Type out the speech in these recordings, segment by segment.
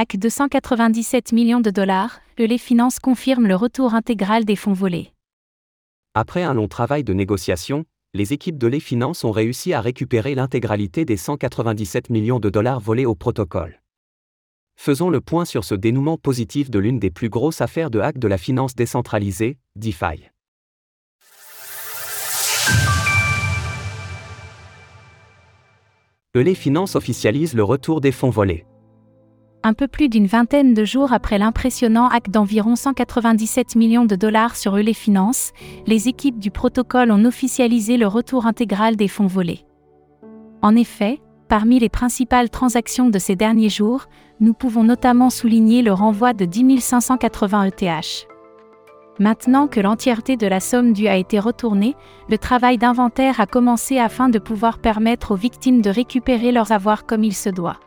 hack de 197 millions de dollars, les finances confirme le retour intégral des fonds volés. Après un long travail de négociation, les équipes de les finances ont réussi à récupérer l'intégralité des 197 millions de dollars volés au protocole. Faisons le point sur ce dénouement positif de l'une des plus grosses affaires de hack de la finance décentralisée, DeFi. Les finances officialise le retour des fonds volés. Un peu plus d'une vingtaine de jours après l'impressionnant hack d'environ 197 millions de dollars sur les finances, les équipes du protocole ont officialisé le retour intégral des fonds volés. En effet, parmi les principales transactions de ces derniers jours, nous pouvons notamment souligner le renvoi de 10 580 ETH. Maintenant que l'entièreté de la somme due a été retournée, le travail d'inventaire a commencé afin de pouvoir permettre aux victimes de récupérer leurs avoirs comme il se doit.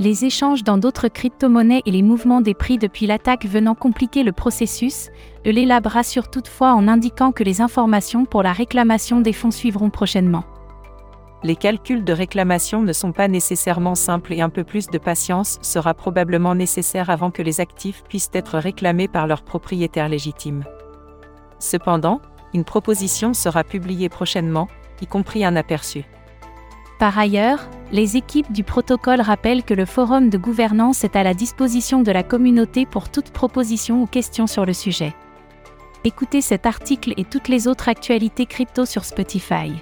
Les échanges dans d'autres crypto-monnaies et les mouvements des prix depuis l'attaque venant compliquer le processus, l'ELAB rassure toutefois en indiquant que les informations pour la réclamation des fonds suivront prochainement. Les calculs de réclamation ne sont pas nécessairement simples et un peu plus de patience sera probablement nécessaire avant que les actifs puissent être réclamés par leurs propriétaires légitimes. Cependant, une proposition sera publiée prochainement, y compris un aperçu. Par ailleurs, les équipes du protocole rappellent que le forum de gouvernance est à la disposition de la communauté pour toute proposition ou question sur le sujet. Écoutez cet article et toutes les autres actualités crypto sur Spotify.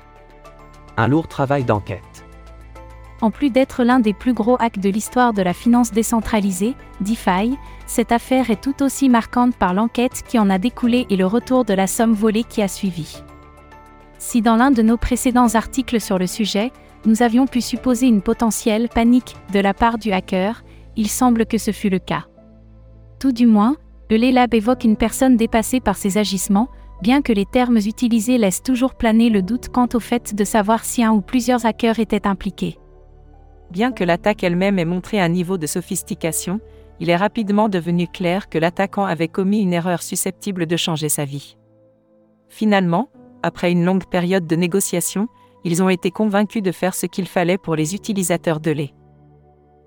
Un lourd travail d'enquête. En plus d'être l'un des plus gros hacks de l'histoire de la finance décentralisée, DeFi, cette affaire est tout aussi marquante par l'enquête qui en a découlé et le retour de la somme volée qui a suivi. Si dans l'un de nos précédents articles sur le sujet, nous avions pu supposer une potentielle panique de la part du hacker, il semble que ce fut le cas. Tout du moins, Lab évoque une personne dépassée par ses agissements, bien que les termes utilisés laissent toujours planer le doute quant au fait de savoir si un ou plusieurs hackers étaient impliqués. Bien que l'attaque elle-même ait montré un niveau de sophistication, il est rapidement devenu clair que l'attaquant avait commis une erreur susceptible de changer sa vie. Finalement, après une longue période de négociation, ils ont été convaincus de faire ce qu'il fallait pour les utilisateurs de lait.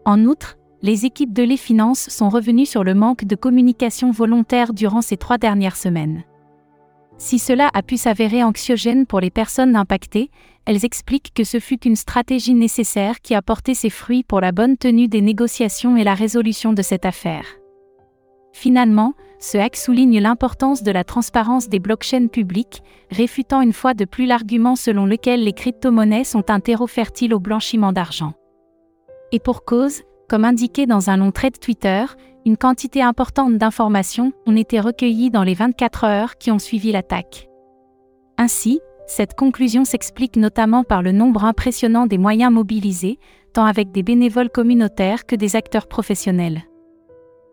En outre, les équipes de lait Finance sont revenues sur le manque de communication volontaire durant ces trois dernières semaines. Si cela a pu s'avérer anxiogène pour les personnes impactées, elles expliquent que ce fut une stratégie nécessaire qui a porté ses fruits pour la bonne tenue des négociations et la résolution de cette affaire. Finalement, ce hack souligne l'importance de la transparence des blockchains publiques, réfutant une fois de plus l'argument selon lequel les crypto-monnaies sont un terreau fertile au blanchiment d'argent. Et pour cause, comme indiqué dans un long trait de Twitter, une quantité importante d'informations ont été recueillies dans les 24 heures qui ont suivi l'attaque. Ainsi, cette conclusion s'explique notamment par le nombre impressionnant des moyens mobilisés, tant avec des bénévoles communautaires que des acteurs professionnels.